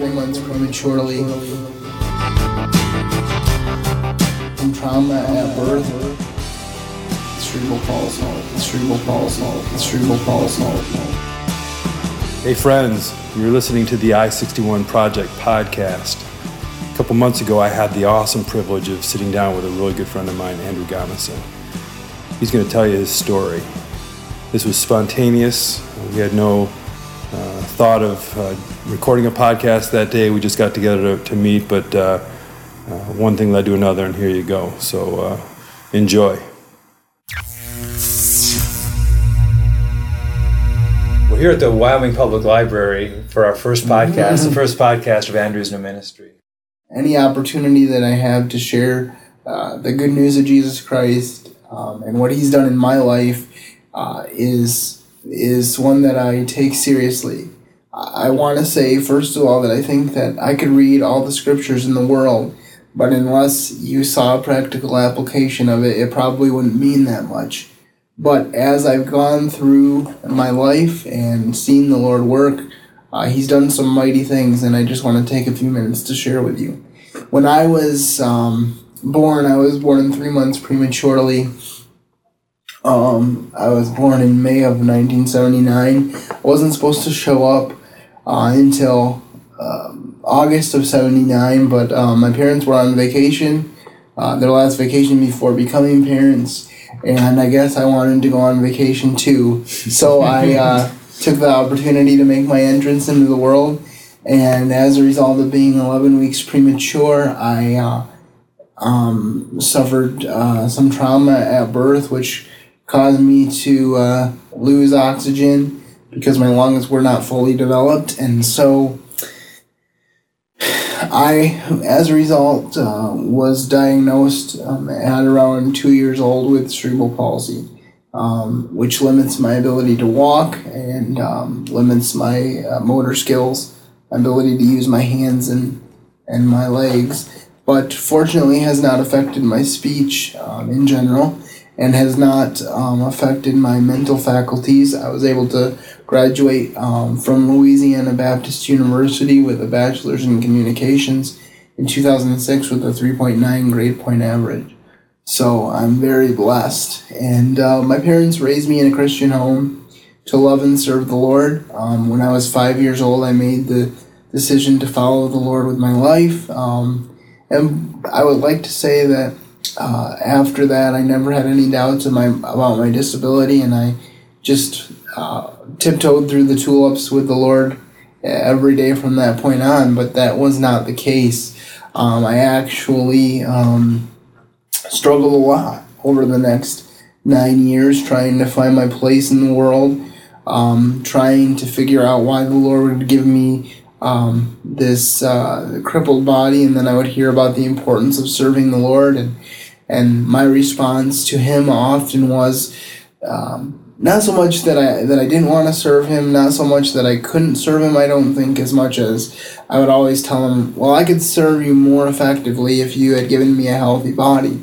three months prematurely from trauma at birth. Cerebral palsy, cerebral palsy, cerebral palsy. Hey, friends, you're listening to the I 61 Project podcast. A couple months ago, I had the awesome privilege of sitting down with a really good friend of mine, Andrew Gomison. He's going to tell you his story. This was spontaneous. We had no uh, thought of uh, recording a podcast that day. We just got together to, to meet, but uh, uh one thing led to another, and here you go. So uh, enjoy. We're here at the Wyoming Public Library for our first podcast, the first podcast of Andrew's New Ministry. Any opportunity that I have to share uh, the good news of Jesus Christ um, and what He's done in my life is is one that I take seriously. I want to say, first of all, that I think that I could read all the scriptures in the world, but unless you saw a practical application of it, it probably wouldn't mean that much. But as I've gone through my life and seen the Lord work, uh, He's done some mighty things, and I just want to take a few minutes to share with you. When I was um, born, I was born in three months prematurely um, I was born in May of 1979. I wasn't supposed to show up uh, until um, August of 79, but um, my parents were on vacation, uh, their last vacation before becoming parents, and I guess I wanted to go on vacation too. So I uh, took the opportunity to make my entrance into the world, and as a result of being 11 weeks premature, I uh, um, suffered uh, some trauma at birth, which caused me to uh, lose oxygen because my lungs were not fully developed. And so I, as a result, uh, was diagnosed um, at around two years old with cerebral palsy, um, which limits my ability to walk and um, limits my uh, motor skills, my ability to use my hands and, and my legs. But fortunately, has not affected my speech um, in general and has not um, affected my mental faculties. I was able to graduate um, from Louisiana Baptist University with a bachelor's in communications in 2006 with a 3.9 grade point average. So I'm very blessed. And uh, my parents raised me in a Christian home to love and serve the Lord. Um, when I was five years old, I made the decision to follow the Lord with my life. Um, and I would like to say that uh, after that, I never had any doubts my, about my disability, and I just uh, tiptoed through the tulips with the Lord every day from that point on. But that was not the case. Um, I actually um, struggled a lot over the next nine years trying to find my place in the world, um, trying to figure out why the Lord would give me um, this uh, crippled body, and then I would hear about the importance of serving the Lord, and and my response to him often was um, not so much that I that I didn't want to serve him, not so much that I couldn't serve him. I don't think as much as I would always tell him, "Well, I could serve you more effectively if you had given me a healthy body,"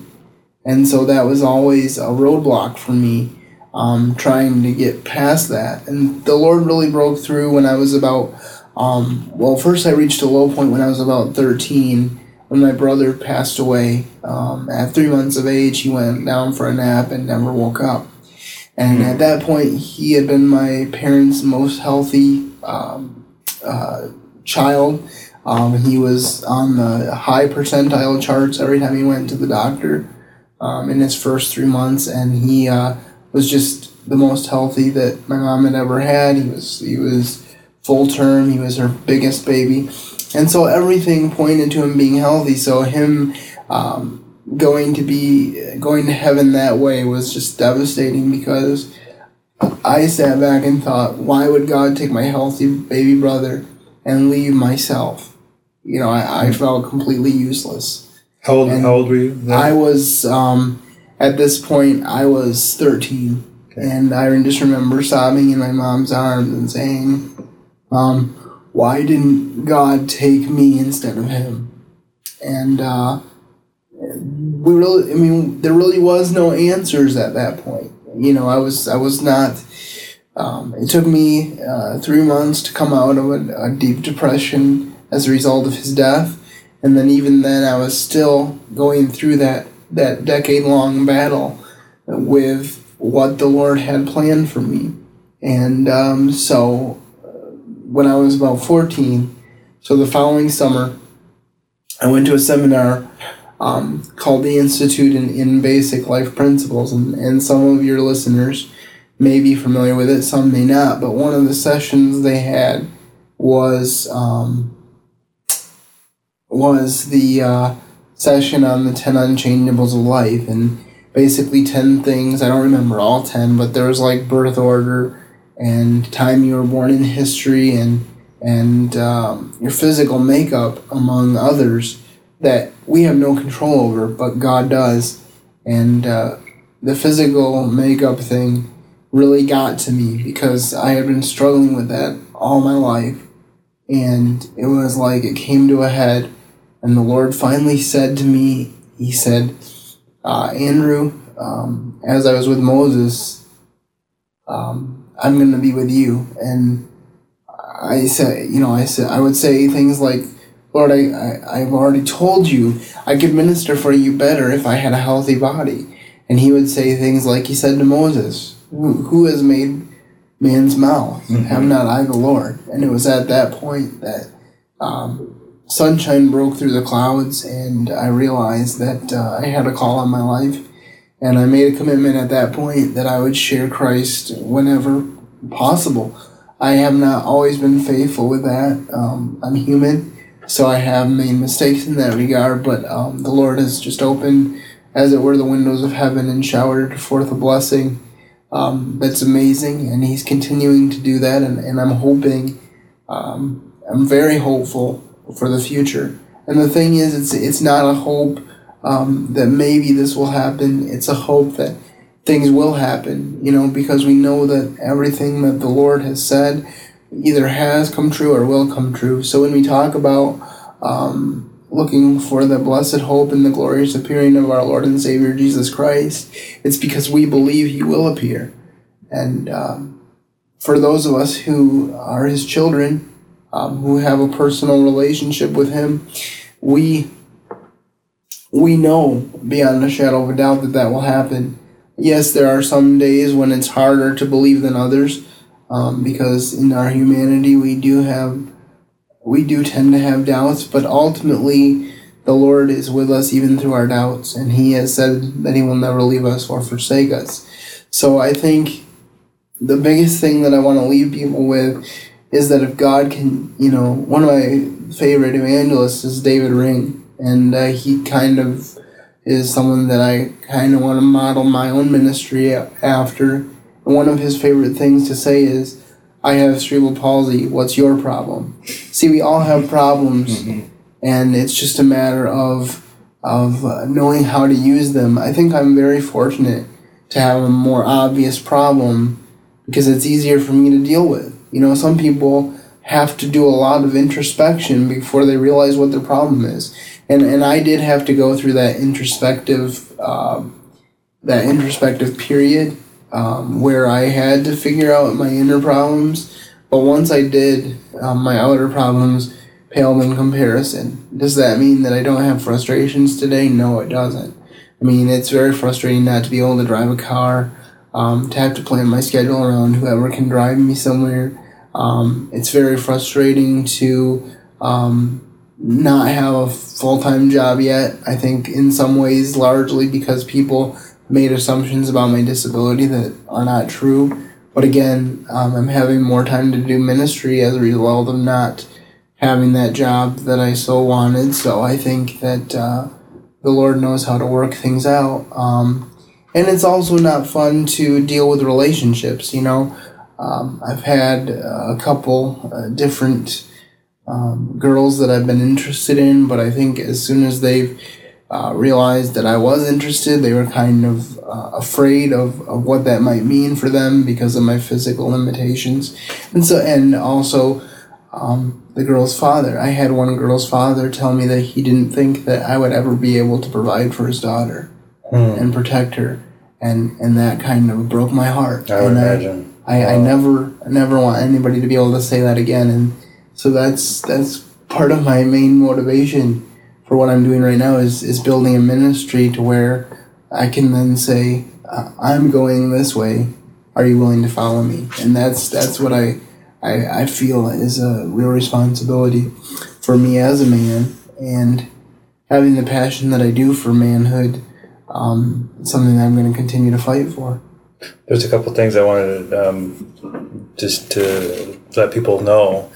and so that was always a roadblock for me. Um, trying to get past that, and the Lord really broke through when I was about um, well, first I reached a low point when I was about 13 when my brother passed away. Um, at three months of age, he went down for a nap and never woke up. And at that point, he had been my parents' most healthy um, uh, child. Um, he was on the high percentile charts every time he went to the doctor um, in his first three months, and he uh, was just the most healthy that my mom had ever had. He was he was full term. He was her biggest baby. And so everything pointed to him being healthy. So him um, going to be going to heaven that way was just devastating because I sat back and thought, why would God take my healthy baby brother and leave myself? You know, I, I felt completely useless. How old, how old were you? Then? I was, um, at this point, I was 13. Okay. And I just remember sobbing in my mom's arms and saying, um, why didn't God take me instead of him? And uh, we really, I mean, there really was no answers at that point. You know, I was, I was not. Um, it took me uh, three months to come out of a, a, deep depression as a result of his death. And then even then, I was still going through that that decade long battle with what the Lord had planned for me. And um, so, when I was about fourteen, so the following summer, I went to a seminar um, called the Institute in, in Basic Life Principles, and, and some of your listeners may be familiar with it, some may not. But one of the sessions they had was um, was the uh, session on the ten unchangeables of life, and basically ten things. I don't remember all ten, but there was like birth order and time you were born in history and and um, your physical makeup, among others, that we have no control over, but God does. And uh, the physical makeup thing really got to me because I had been struggling with that all my life. And it was like it came to a head, and the Lord finally said to me, He said, uh, Andrew, um, as I was with Moses, um, I'm going to be with you. And I said, you know, I said, I would say things like, Lord, I, I, I've already told you I could minister for you better if I had a healthy body. And he would say things like he said to Moses, Who, who has made man's mouth? Mm-hmm. Have not I the Lord? And it was at that point that um, sunshine broke through the clouds, and I realized that uh, I had a call on my life. And I made a commitment at that point that I would share Christ whenever possible. I have not always been faithful with that. Um, I'm human, so I have made mistakes in that regard, but um, the Lord has just opened, as it were, the windows of heaven and showered forth a blessing um, that's amazing, and He's continuing to do that, and, and I'm hoping, um, I'm very hopeful for the future. And the thing is, it's, it's not a hope um, that maybe this will happen, it's a hope that things will happen, you know, because we know that everything that the Lord has said either has come true or will come true. So when we talk about um, looking for the blessed hope and the glorious appearing of our Lord and Savior Jesus Christ, it's because we believe He will appear. And um, for those of us who are His children, um, who have a personal relationship with Him, we we know beyond a shadow of a doubt that that will happen yes, there are some days when it's harder to believe than others, um, because in our humanity we do have, we do tend to have doubts, but ultimately the Lord is with us even through our doubts, and He has said that He will never leave us or forsake us. So I think the biggest thing that I want to leave people with is that if God can, you know, one of my favorite evangelists is David Ring, and uh, he kind of is someone that I kind of want to model my own ministry after. And one of his favorite things to say is, I have cerebral palsy. What's your problem? See, we all have problems, mm-hmm. and it's just a matter of of uh, knowing how to use them. I think I'm very fortunate to have a more obvious problem because it's easier for me to deal with. You know, some people have to do a lot of introspection before they realize what their problem is and and I did have to go through that introspective um, that introspective period um, where I had to figure out my inner problems. But once I did, um, my outer problems paled in comparison. Does that mean that I don't have frustrations today? No, it doesn't. I mean, it's very frustrating not to be able to drive a car, um, to have to plan my schedule around whoever can drive me somewhere. Um, it's very frustrating to um, not have a full time job yet. I think in some ways, largely because people made assumptions about my disability that are not true. But again, um, I'm having more time to do ministry as a result of not having that job that I so wanted. So I think that uh, the Lord knows how to work things out. Um, and it's also not fun to deal with relationships, you know. Um, I've had a couple uh, different um, girls that I've been interested in, but I think as soon as they've uh, realized that I was interested, they were kind of uh, afraid of, of what that might mean for them because of my physical limitations. And so, and also, um, the girl's father. I had one girl's father tell me that he didn't think that I would ever be able to provide for his daughter hmm. and protect her. And, and that kind of broke my heart. I would and imagine. I, I, I never, I never want anybody to be able to say that again. And, so that's that's part of my main motivation for what I'm doing right now is is building a ministry to where I can then say I'm going this way. Are you willing to follow me? And that's that's what I I, I feel is a real responsibility for me as a man and having the passion that I do for manhood. Um, something that I'm going to continue to fight for. There's a couple things I wanted um, just to let people know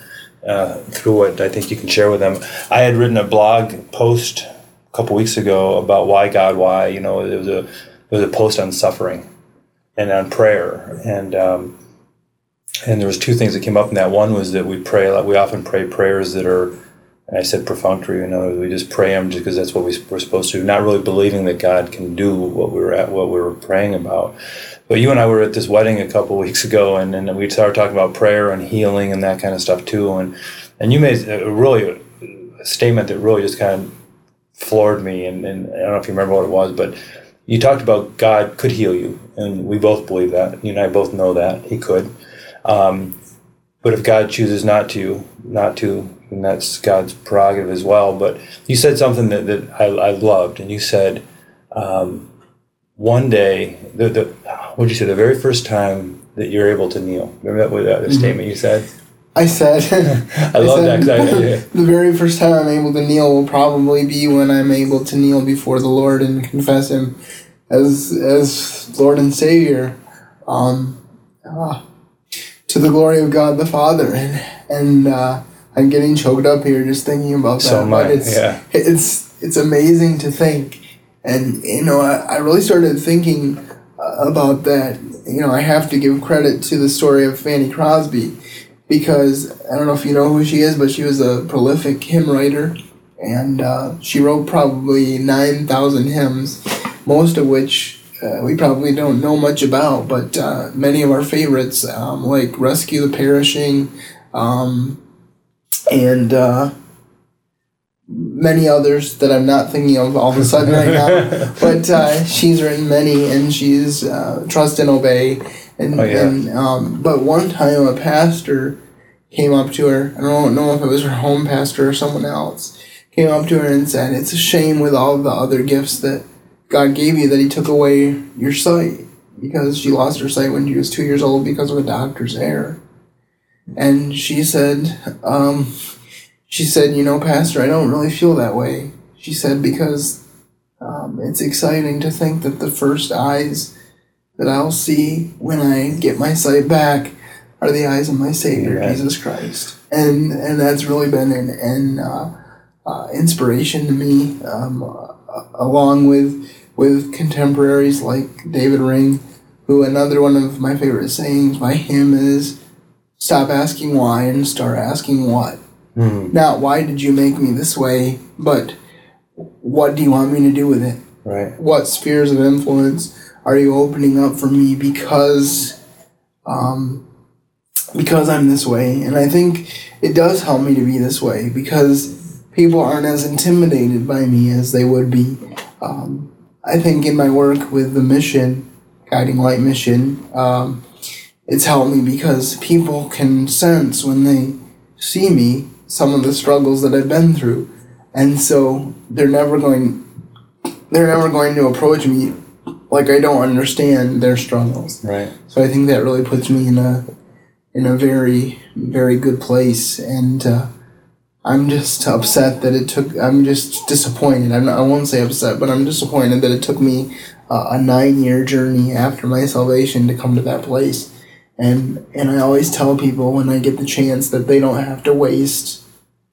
uh, through what I think you can share with them. I had written a blog post a couple weeks ago about why God, why. You know, it was a it was a post on suffering and on prayer, and um, and there was two things that came up in that. One was that we pray. We often pray prayers that are and I said perfunctory. You know, we just pray them just because that's what we, we're supposed to not really believing that God can do what we were at, what we were praying about. But you and I were at this wedding a couple weeks ago, and, and we started talking about prayer and healing and that kind of stuff too. And and you made a really a statement that really just kind of floored me. And, and I don't know if you remember what it was, but you talked about God could heal you, and we both believe that. You and I both know that He could. Um, but if God chooses not to, not to, and that's God's prerogative as well. But you said something that, that I, I loved, and you said, um, one day, the, the what did you say? The very first time that you're able to kneel. Remember that, that mm-hmm. statement you said? I said, I, I love said, that. I, yeah. the very first time I'm able to kneel will probably be when I'm able to kneel before the Lord and confess Him as as Lord and Savior. Um, uh, to the glory of God the Father. And and uh, I'm getting choked up here just thinking about that. So much, it's, yeah. It's it's amazing to think, and you know I, I really started thinking about that. You know I have to give credit to the story of Fanny Crosby because I don't know if you know who she is, but she was a prolific hymn writer, and uh, she wrote probably nine thousand hymns, most of which uh, we probably don't know much about, but uh, many of our favorites, um, like Rescue the Perishing, um, and uh, many others that I'm not thinking of all of a sudden right now. But uh, she's written many, and she's uh, Trust and Obey. And, oh, yeah. and um, but one time a pastor came up to her. I don't know if it was her home pastor or someone else. Came up to her and said, "It's a shame with all the other gifts that God gave you that He took away your sight because she lost her sight when she was two years old because of a doctor's error. And she said, um, she said, you know, Pastor, I don't really feel that way. She said, because um, it's exciting to think that the first eyes that I'll see when I get my sight back are the eyes of my Savior. Jesus Christ. And and that's really been an, an uh, uh, inspiration to me, um, uh, along with with contemporaries like David Ring, who another one of my favorite sayings by him is stop asking why and start asking what. Mm. Not why did you make me this way, but what do you want me to do with it? Right. What spheres of influence are you opening up for me because um, because I'm this way? And I think it does help me to be this way because people aren't as intimidated by me as they would be um, I think in my work with the mission, Guiding Light Mission, um, it's helped me because people can sense when they see me some of the struggles that I've been through, and so they're never going, they're never going to approach me like I don't understand their struggles. Right. So I think that really puts me in a, in a very, very good place, and. Uh, I'm just upset that it took. I'm just disappointed. I'm not, I won't say upset, but I'm disappointed that it took me uh, a nine year journey after my salvation to come to that place. And and I always tell people when I get the chance that they don't have to waste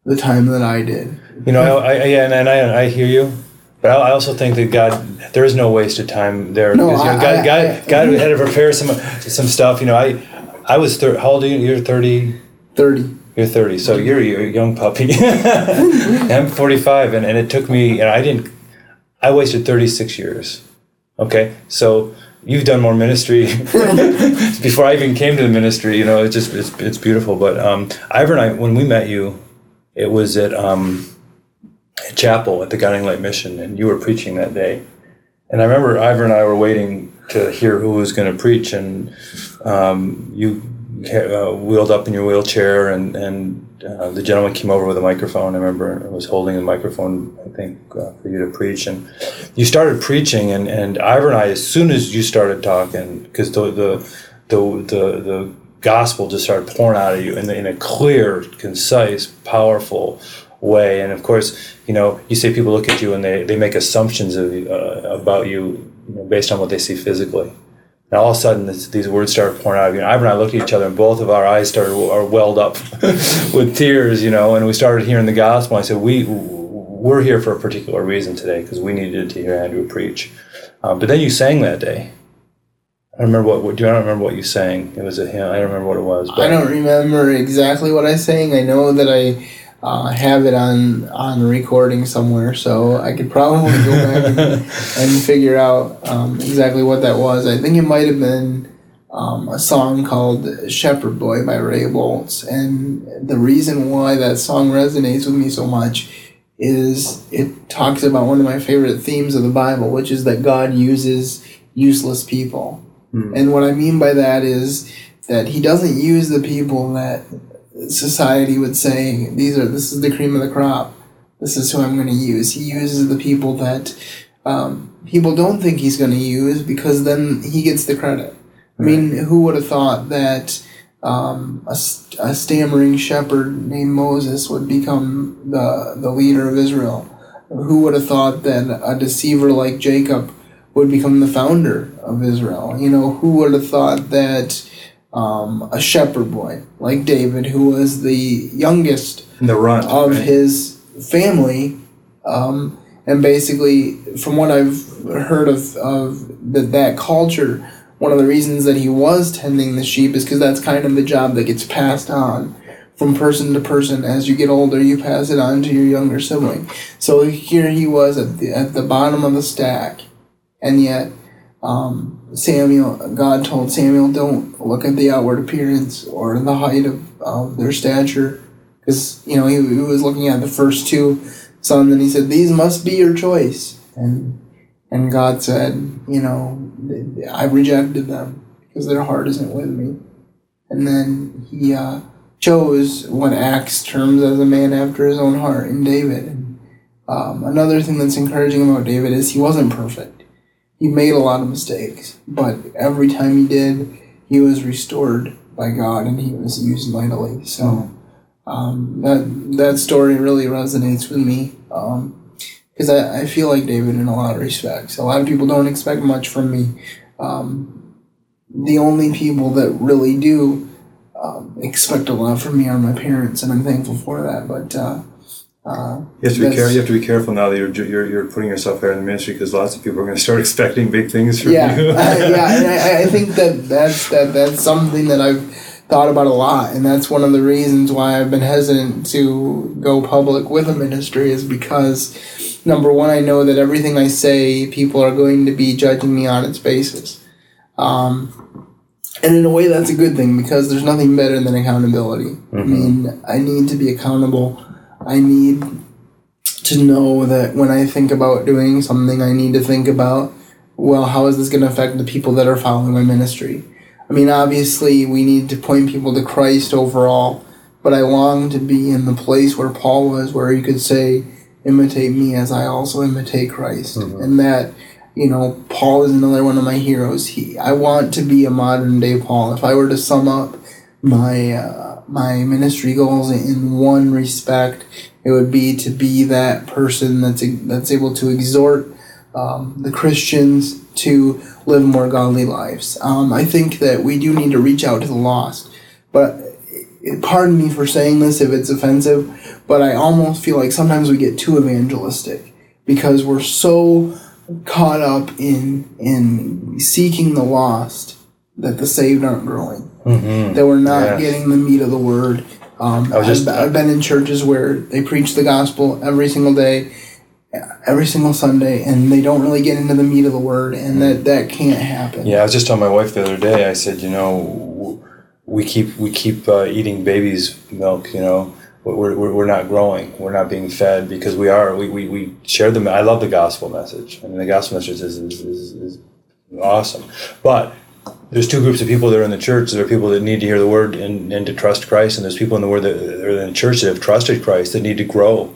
the time that I did. You know, I, I yeah, and, and I I hear you. But I also think that God, there is no wasted time there. No, you know, I, God, I, God, I, God had to prepare some some stuff. You know, I I was thir- how old are you? You're thirty. Thirty. You're 30, so you're, you're a young puppy. I'm 45, and, and it took me, and I didn't, I wasted 36 years. Okay, so you've done more ministry before I even came to the ministry. You know, it's just it's, it's beautiful. But um, Ivor and I, when we met you, it was at um, chapel at the Guiding Light Mission, and you were preaching that day. And I remember Ivor and I were waiting to hear who was going to preach, and um, you uh, wheeled up in your wheelchair, and and uh, the gentleman came over with a microphone. I remember and was holding the microphone, I think, uh, for you to preach, and you started preaching, and and Ivor and I, as soon as you started talking, because the the the the, the gospel just started pouring out of you in, in a clear, concise, powerful way. And of course, you know, you say people look at you and they, they make assumptions of, uh, about you, you know, based on what they see physically. And all of a sudden, this, these words started pouring out of you. And and I looked at each other, and both of our eyes started are welled up with tears, you know. And we started hearing the gospel. I said, "We we're here for a particular reason today because we needed to hear Andrew preach." Um, but then you sang that day. I remember what, what. Do I don't remember what you sang? It was a hymn. I don't remember what it was. But I don't remember exactly what I sang. I know that I uh, have it on on recording somewhere, so I could probably go back and, and figure out um, exactly what that was. I think it might have been um, a song called "Shepherd Boy" by Ray Boltz, and the reason why that song resonates with me so much is it talks about one of my favorite themes of the Bible, which is that God uses useless people. And what I mean by that is that he doesn't use the people that society would say these are this is the cream of the crop. This is who I'm going to use. He uses the people that um, people don't think he's going to use because then he gets the credit. I mean, who would have thought that um, a, a stammering shepherd named Moses would become the the leader of Israel? Who would have thought that a deceiver like Jacob would become the founder of Israel? You know, who would have thought that um, a shepherd boy like David, who was the youngest the run of right? his family, um, and basically, from what I've heard of of that that culture, one of the reasons that he was tending the sheep is because that's kind of the job that gets passed on from person to person. As you get older, you pass it on to your younger sibling. So here he was at the at the bottom of the stack, and yet. Um, Samuel, God told Samuel, don't look at the outward appearance or the height of, of their stature, because you know he, he was looking at the first two sons, and he said, "These must be your choice." And and God said, "You know, I rejected them because their heart isn't with me." And then he uh, chose what Acts terms as a man after his own heart in David. And um, another thing that's encouraging about David is he wasn't perfect. He made a lot of mistakes, but every time he did, he was restored by God and he was used mightily. So um, that that story really resonates with me because I, I feel like David in a lot of respects. A lot of people don't expect much from me. Um, the only people that really do um, expect a lot from me are my parents, and I'm thankful for that. But uh, uh, You have to be careful. You have to be careful now that you're you're, you're putting yourself there in the ministry because lots of people are going to start expecting big things from yeah, you. I, yeah, and I, I think that that's that that's something that I've thought about a lot, and that's one of the reasons why I've been hesitant to go public with a ministry is because number one, I know that everything I say, people are going to be judging me on its basis. Um, and in a way, that's a good thing because there's nothing better than accountability. I mean, I need to be accountable. I need to know that when I think about doing something, I need to think about, well, how is this going to affect the people that are following my ministry? I mean, obviously, we need to point people to Christ overall, but I long to be in the place where Paul was, where he could say, imitate me as I also imitate Christ. Mm-hmm. And that, you know, Paul is another one of my heroes. He, I want to be a modern day Paul. If I were to sum up my, uh, my ministry goals in one respect, it would be to be that person that's, that's able to exhort um, the Christians to live more godly lives. Um, I think that we do need to reach out to the lost. But pardon me for saying this if it's offensive, but I almost feel like sometimes we get too evangelistic because we're so caught up in in seeking the lost that the saved aren't growing. That we're not Yes. getting the meat of the word. Um, I was just- I've, I've been in churches where they preach the gospel every single day, every single Sunday, and they don't really get into the meat of the word, and that that can't happen. Yeah, I was just telling my wife the other day. I said, you know, we keep we keep uh, eating baby's milk. You know, we're, we're, we're not growing. We're not being fed because we are. We, we, we share the. I love the gospel message. I mean, the gospel message is is, is, is awesome. But there's two groups of people that are in the church. There are people that need to hear the word and, and to trust Christ, and there's people in the word that are in the church that have trusted Christ that need to grow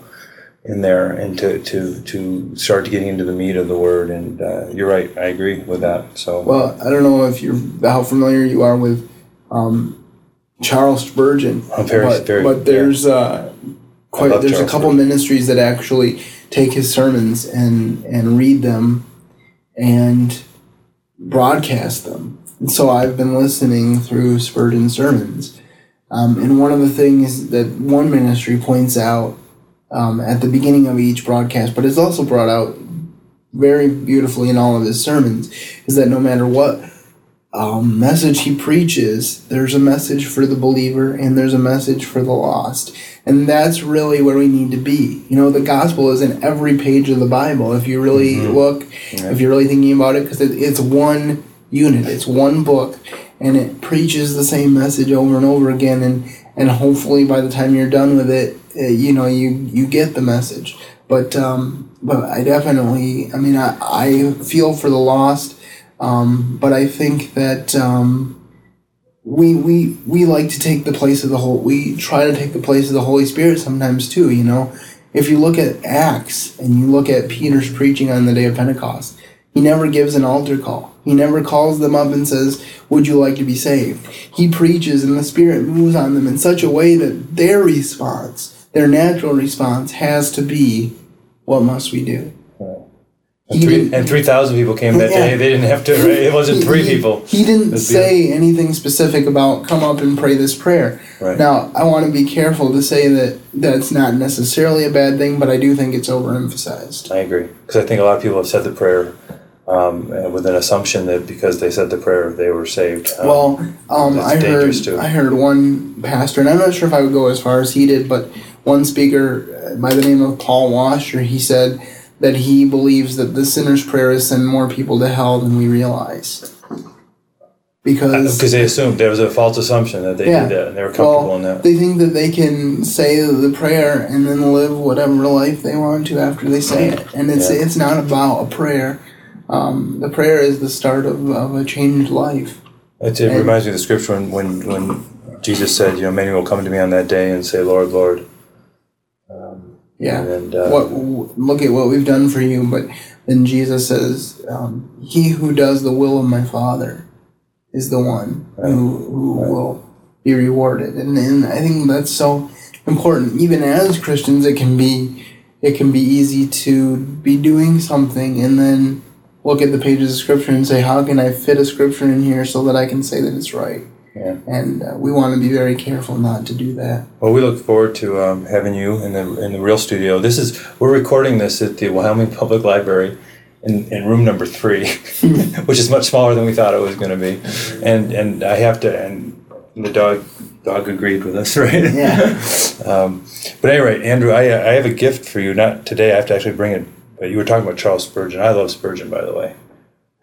in there and to to to start getting into the meat of the word. And uh, you're right, I agree with that. So Well, I don't know if you're how familiar you are with um, Charles Spurgeon, I'm very- but, very- but there's uh, quite there's Charles a couple ministries that actually take his sermons and and read them and broadcast them. And so I've been listening through Spurgeon sermons, um, and one of the things that one ministry points out um, at the beginning of each broadcast, but it's also brought out very beautifully in all of his sermons, is that no matter what um, message he preaches, there's a message for the believer and there's a message for the lost. And that's really where we need to be. You know, the gospel is in every page of the Bible. If you really look, if you're really thinking about it, because it, it's one unit, it's one book, and it preaches the same message over and over again. And, and hopefully by the time you're done with it, uh, you know, you, you get the message. But, um, but I definitely, I mean, I, I feel for the lost. Um, but I think that um, we we we like to take the place of the whole. We try to take the place of the Holy Spirit sometimes too. You know, if you look at Acts and you look at Peter's preaching on the day of Pentecost, he never gives an altar call. He never calls them up and says, "Would you like to be saved?" He preaches, and the Spirit moves on them in such a way that their response, their natural response, has to be, "What must we do?" and three and three thousand people came that Yeah. day. They didn't have to. Right? It wasn't three he, people. He didn't say anything specific about come up and pray this prayer. Right. Now, I want to be careful to say that that's not necessarily a bad thing, but I do think it's overemphasized. I agree because I think a lot of people have said the prayer um, with an assumption that because they said the prayer they were saved. Um, Well, um, I heard. I heard one pastor, and I'm not sure if I would go as far as he did, but one speaker uh, by the name of Paul Washer, he said that he believes that the sinner's prayer is sent more people to hell than we realize. Because because they assumed there was a false assumption that they Yeah. did that and they were comfortable well, in that. they think that they can say the prayer and then live whatever life they want to after they say it, and it's Yeah. it's not about a prayer. Um, the prayer is the start of, of a changed life. It, it and- reminds me of the scripture when, when when Jesus said, you know, many will come to me on that day and say, Lord, Lord. Yeah. And uh, what look at what we've done for you, but then Jesus says, um, "He who does the will of my Father is the one who who will be rewarded." And and I think that's so important. Even as Christians, it can be it can be easy to be doing something and then look at the pages of Scripture and say, "How can I fit a Scripture in here so that I can say that it's right?" Yeah. And uh, we want to be very careful not to do that. Well, we look forward to um, having you in the in the real studio. This is we're recording this at the Wyoming Public Library in, in room number three, which is much smaller than we thought it was going to be. And and I have to and the dog dog agreed with us, right? Yeah. um, but anyway, Andrew, I I have a gift for you. Not today. I have to actually bring it. But you were talking about Charles Spurgeon. I love Spurgeon, by the way.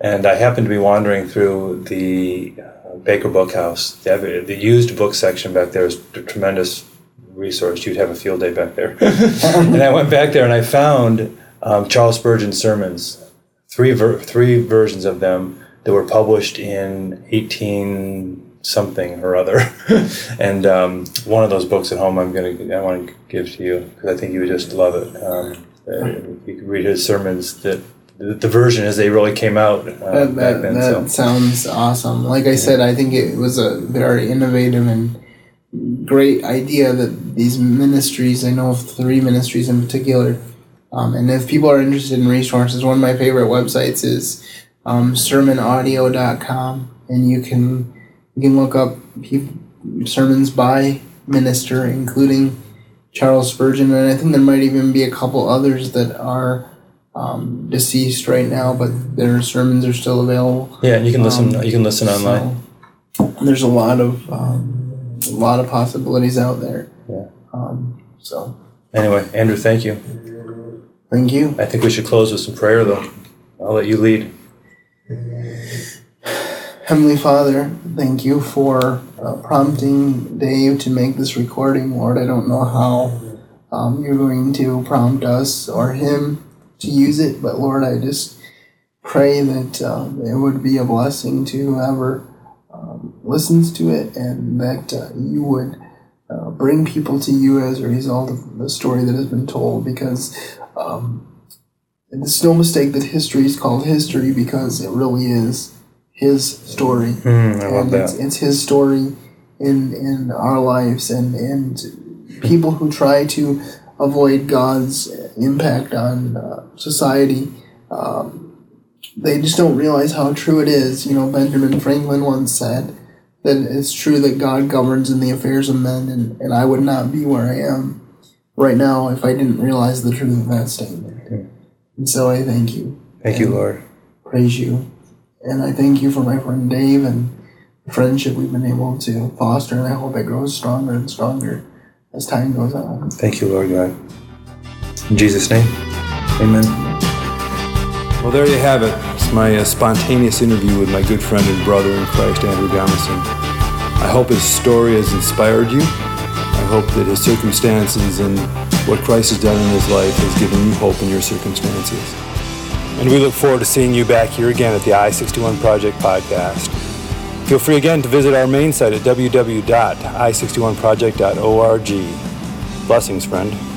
And I happened to be wandering through the uh, Baker Bookhouse. They have the used book section back there is a tremendous resource. You'd have a field day back there. and I went back there and I found um, Charles Spurgeon sermons, three ver- three versions of them that were published in eighteen something or other. and um, one of those books at home, I'm gonna I want to give to you because I think you would just love it. Um, uh, you could read his sermons that the, the version as they really came out uh, That, back that, then. that so. sounds awesome. Like I said, I think it was a very innovative and great idea that these ministries, I know of three ministries in particular, um, and if people are interested in resources, one of my favorite websites is um, sermonaudio.com, and you can you can look up sermons by minister, including Charles Spurgeon, and I think there might even be a couple others that are um, deceased right now, but their sermons are still available. Yeah, you can listen. Um, you can listen online. So, there's a lot of um, a lot of possibilities out there. Yeah. Um, so Anyway, Andrew, thank you. thank you. I think we should close with some prayer, though. I'll let you lead. Heavenly Father, thank you for uh, prompting Dave to make this recording. Lord, I don't know how um, you're going to prompt us or him to use it, but Lord, I just pray that uh, it would be a blessing to whoever listens to it and that uh, you would uh, bring people to you as a result of the story that has been told because um, it's no mistake that history is called history because it really is his story. Mm, I love and it's, that. it's his story in in our lives and and people who try to avoid God's impact on uh, society um, they just don't realize how true it is you know Benjamin Franklin once said that it's true that God governs in the affairs of men and, and I would not be where I am right now if I didn't realize the truth of that statement and so I thank you Thank you, Lord. praise you and I thank you for my friend Dave and the friendship we've been able to foster, and I hope it grows stronger and stronger as time goes on. Thank you, Lord God. In Jesus' name, amen. Well, there you have it. It's my uh, spontaneous interview with my good friend and brother in Christ, Andrew Gomison. I hope his story has inspired you. I hope that his circumstances and what Christ has done in his life has given you hope in your circumstances. And we look forward to seeing you back here again at the I 61 Project podcast. Feel free again to visit our main site at www.i61project.org. Blessings, friend.